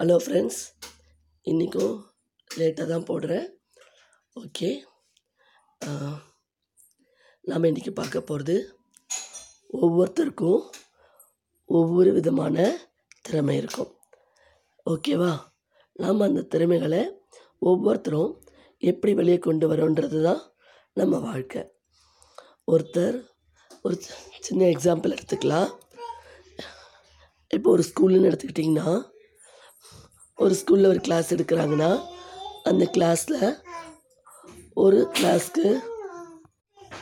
Hello friends இன்றைக்கும் லேட்டாக தான் போடுறேன். ஓகே நாம் இன்றைக்கி பார்க்க போகிறது ஒவ்வொருத்தருக்கும் ஒவ்வொரு விதமான திறமை இருக்கும். ஓகேவா நாம் அந்த திறமைகளை ஒவ்வொருத்தரும் எப்படி வெளியே கொண்டு வரோன்றது தான் நம்ம வாழ்க்கை. ஒருத்தர் ஒரு சின்ன எக்ஸாம்பிள் எடுத்துக்கலாம். இப்போ ஒரு ஸ்கூல்னு எடுத்துக்கிட்டிங்கன்னா ஒரு ஸ்கூலில் ஒரு கிளாஸ் எடுக்கிறாங்கன்னா அந்த கிளாஸில் ஒரு கிளாஸ்க்கு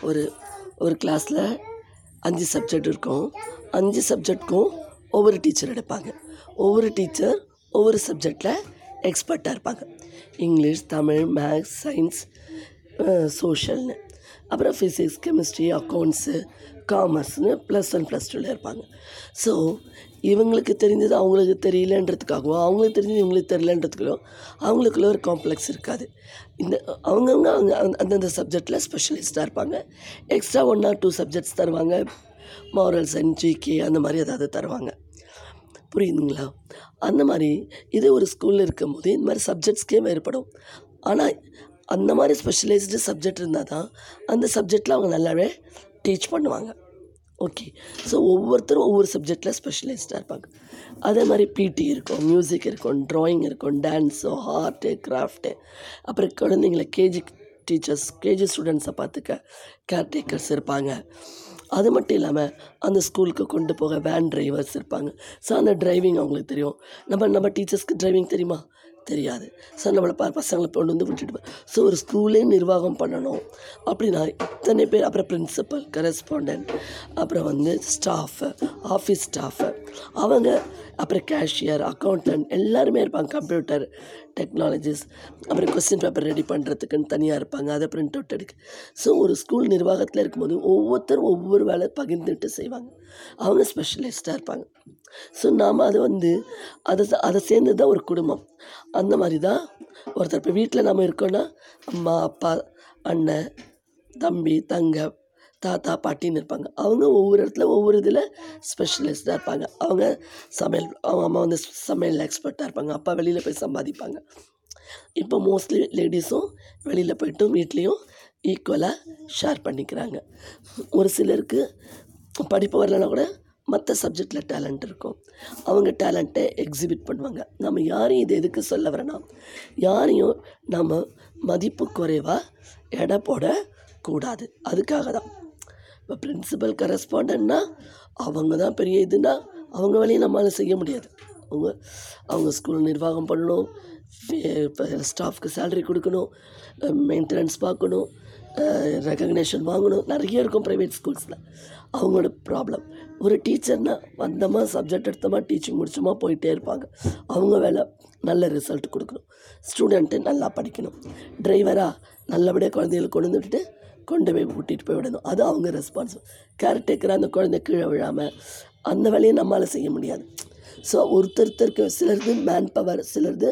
ஒரு ஒரு கிளாஸில் அஞ்சு சப்ஜெக்ட் இருக்கும். அஞ்சு சப்ஜெக்ட்க்கும் ஒவ்வொரு டீச்சர் எடுப்பாங்க. ஒவ்வொரு டீச்சர் ஒவ்வொரு சப்ஜெக்டில் எக்ஸ்பர்ட்டாக இருப்பாங்க. இங்கிலீஷ் தமிழ் மேக்ஸ் சயின்ஸ் சோஷியல்னு அப்புறம் ஃபிசிக்ஸ் கெமிஸ்ட்ரி அக்கௌண்ட்ஸு காமர்ஸ்னு ப்ளஸ் ஒன் ப்ளஸ் டூவில் இருப்பாங்க. ஸோ இவங்களுக்கு தெரிஞ்சது அவங்களுக்கு தெரியலன்றதுக்காகவும் அவங்களுக்கு தெரிஞ்சது இவங்களுக்கு தெரியலன்றதுக்கோ அவங்களுக்குள்ள ஒரு காம்ப்ளெக்ஸ் இருக்காது. இந்த அவங்கவுங்க அவங்க அந்த- அந்தந்த சப்ஜெக்டில் ஸ்பெஷலிஸ்ட்டாக இருப்பாங்க. Extra one or two subjects தருவாங்க. மாரல் சயின்ஸ் ஜிகே அந்த மாதிரி ஏதாவது தருவாங்க. புரியுதுங்களா? அந்த மாதிரி இது ஒரு ஸ்கூலில் இருக்கும்போது இந்த மாதிரி சப்ஜெக்ட்ஸ்க்கே வேறுபடும். ஆனால் அந்த மாதிரி ஸ்பெஷலைஸ்டு சப்ஜெக்ட் இருந்தால் தான் அந்த சப்ஜெக்டில் அவங்க நல்லாவே டீச் பண்ணுவாங்க. ஓகே ஸோ ஒவ்வொருத்தரும் ஒவ்வொரு சப்ஜெக்டில் ஸ்பெஷலிஸ்ட்டாக இருப்பாங்க. அதே மாதிரி பிடி இருக்கும் மியூசிக் இருக்கும் ட்ராயிங் இருக்கும் டான்ஸு ஆர்ட்டு கிராஃப்ட்டு அப்புறம் குழந்தைங்கள கேஜி டீச்சர்ஸ் கேஜி ஸ்டூடெண்ட்ஸை பார்த்துக்க கேர்டேக்கர்ஸ் இருப்பாங்க. அது மட்டும் இல்லாமல் அந்த ஸ்கூலுக்கு கொண்டு போக வேன் டிரைவர்ஸ் இருப்பாங்க. ஸோ அந்த டிரைவிங் அவங்களுக்கு தெரியும். நம்ம நம்ம டீச்சர்ஸ்க்கு டிரைவிங் தெரியுமா? தெரியாது. ஸோ நம்மளை ப பசங்களை கொண்டு வந்து விட்டுட்டு ஸோ ஒரு ஸ்கூலே நிர்வாகம் பண்ணணும் அப்படின்னா இத்தனை பேர் அப்புறம் பிரின்சிபல் கரஸ்பாண்டன்ட் அப்புறம் வந்து ஸ்டாஃபு ஆஃபீஸ் ஸ்டாஃபு அவங்க அப்புறம் கேஷியர் அக்கௌண்டன்ட் எல்லாருமே இருப்பாங்க. கம்ப்யூட்டர் டெக்னாலஜிஸ் அப்புறம் கொஸ்டின் பேப்பர் ரெடி பண்ணுறதுக்குன்னு தனியாக இருப்பாங்க. அதை பிரிண்ட் அவுட் எடுக்க. ஸோ ஒரு ஸ்கூல் நிர்வாகத்தில் இருக்கும்போது ஒவ்வொருத்தரும் ஒவ்வொரு வேலை பகிர்ந்துட்டு செய்வாங்க. அவங்க ஸ்பெஷலிஸ்ட்டாக இருப்பாங்க. ஸோ நாம் அதை வந்து அதை அதை சேர்ந்து தான் ஒரு குடும்பம். அந்த மாதிரி தான். ஒருத்தர் இப்போ வீட்டில் நம்ம இருக்கோன்னா அம்மா அப்பா அண்ணன் தம்பி தங்க தாத்தா பாட்டின்னு இருப்பாங்க. அவங்க ஒவ்வொரு இடத்துல ஒவ்வொரு இதில் ஸ்பெஷலிஸ்ட்டாக இருப்பாங்க. அவங்க சமையல் அவங்க அம்மா வந்து சமையல் எக்ஸ்பர்ட்டாக இருப்பாங்க. அப்பா வெளியில் போய் சம்பாதிப்பாங்க. இப்போ மோஸ்ட்லி லேடிஸும் வெளியில் போய்ட்டும் வீட்லேயும் ஈக்குவலாக ஷேர் பண்ணிக்கிறாங்க. ஒரு சிலருக்கு படிப்பு வரலனா கூட மற்ற சப்ஜெக்டில் டேலண்ட் இருக்கும். அவங்க டேலண்ட்டை எக்ஸிபிட் பண்ணுவாங்க. நம்ம யாரையும் இது எதுக்கு சொல்ல வரேன்னா யாரையும் நம்ம மதிப்பு குறைவாக எடை போடக்கூடாது அதுக்காக தான். இப்போ பிரின்சிபல் கரஸ்பாண்டன்னா அவங்க தான் பெரிய இதுன்னா அவங்க வேலையை நம்மளால் செய்ய முடியாது. அவங்க அவங்க ஸ்கூல் நிர்வாகம் பண்ணணும் ஸ்டாஃப்க்கு சேலரி கொடுக்கணும் மெயின்டெனன்ஸ் பார்க்கணும் ரெக்கக்னேஷன் வாங்கணும். நிறைய இருக்கும் ப்ரைவேட் ஸ்கூல்ஸில் அவங்களோட ப்ராப்ளம் ஒரு டீச்சர்னால் வந்தோமா சப்ஜெக்ட் எடுத்தோமா டீச்சிங் முடிச்சோமா போயிட்டே இருப்பாங்க. அவங்க வேலை நல்ல ரிசல்ட் கொடுக்கணும். ஸ்டூடெண்ட்டு நல்லா படிக்கணும். டிரைவராக நல்லபடியாக குழந்தைகளை கொண்டு வந்து விட்டுட்டு கொண்டு போய் கூட்டிகிட்டு போய் விடணும். அது அவங்க ரெஸ்பான்சிபிள் கேர்டேக்கராக அந்த குழந்தை கீழே விழாமல் அந்த வேலையை நம்மளால் செய்ய முடியாது. ஸோ ஒருத்தருத்தருக்கு சிலருது மேன் பவர் சிலருது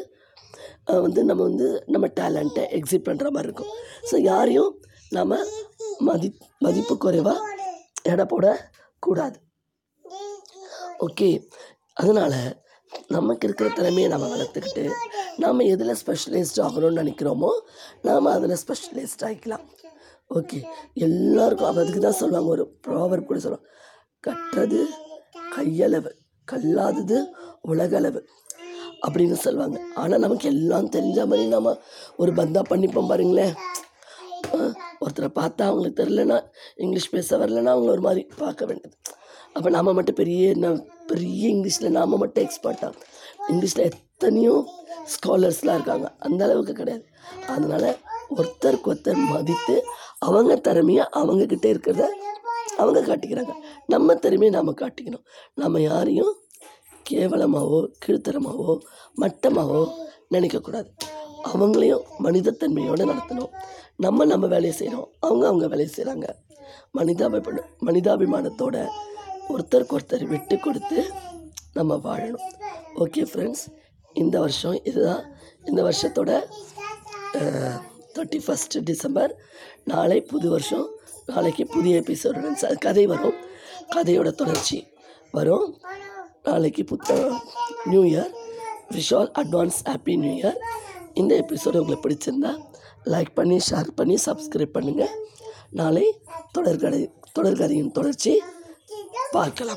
வந்து நம்ம வந்து நம்ம டேலண்ட்டை எக்ஸிட் பண்ணுற மாதிரி இருக்கும். ஸோ யாரையும் நம்ம மதி மதிப்பு குறைவாக எடை போடக்கூடாது. ஓகே. அதனால் நமக்கு இருக்கிற திறமையை நம்ம வளர்த்துக்கிட்டு நாம் எதில் ஸ்பெஷலைஸ்ட் ஆகணும்னு நினைக்கிறோமோ நாம் அதில் ஸ்பெஷலைஸ்ட் ஆகிக்கலாம் ஓகே. எல்லாருக்கும் அதுக்கு தான் சொல்லுவாங்க. ஒரு ப்ராவர் கூட சொல்லுவாங்க. கற்றது கையளவு கல்லாதது உலகளவு அப்படின்னு சொல்லுவாங்க. ஆனால் நமக்கு எல்லாம் தெரிஞ்ச மாதிரி நம்ம ஒரு பந்தா பண்ணிப்போம் பாருங்களேன். ஒருத்தரை பார்த்தா அவங்களுக்கு தெரிலனா இங்கிலீஷ் பேச வரலன்னா அவங்கள ஒரு மாதிரி பார்க்க வேண்டியது. அப்போ நாம் மட்டும் பெரிய ந- பெரிய இங்கிலீஷில் நாம் மட்டும் எக்ஸ்பர்ட்டாக இங்கிலீஷில் எத்தனையோ ஸ்காலர்ஸ்லாம் இருக்காங்க. அந்த அளவுக்கு கிடையாது. அதனால் ஒருத்தருக்கு ஒருத்தர் மதித்து அவங்க திறமையை அவங்கக்கிட்ட இருக்கிறத அவங்க காட்டிக்கிறாங்க. நம்ம திறமையை நாம் காட்டிக்கணும். நம்ம யாரையும் கேவலமாகவோ கீழ்த்தரமாகவோ மட்டமாகவோ நினைக்கக்கூடாது. அவங்களையும் மனிதத்தன்மையோடு நடத்தணும். நம்ம நம்ம வேலையை செய்கிறோம் அவங்க அவங்க வேலையை செய்கிறாங்க மனிதாபிமான மனிதாபிமானத்தோட ஒருத்தருக்கு ஒருத்தர் விட்டு கொடுத்து நம்ம வாழணும். ஓகே ஃப்ரெண்ட்ஸ் இந்த வருஷம் இதுதான். இந்த வருஷத்தோட தேர்ட்டி ஃபஸ்ட்டு டிசம்பர் நாளை புது வருஷம். நாளைக்கு புதிய எபிசோடுடன் ச கதை வரும். கதையோட தொடர்ச்சி வரும். நாளைக்கு புத்த new year wish all advance happy new year இந்த எபிசோடு உங்களுக்கு பிடிச்சிருந்தா லைக் பண்ணி ஷேர் பண்ணி சப்ஸ்கிரைப் பண்ணுங்கள் நாளை தொடர்கதை தொடர்கதையின் தொடர்ச்சி. पार कला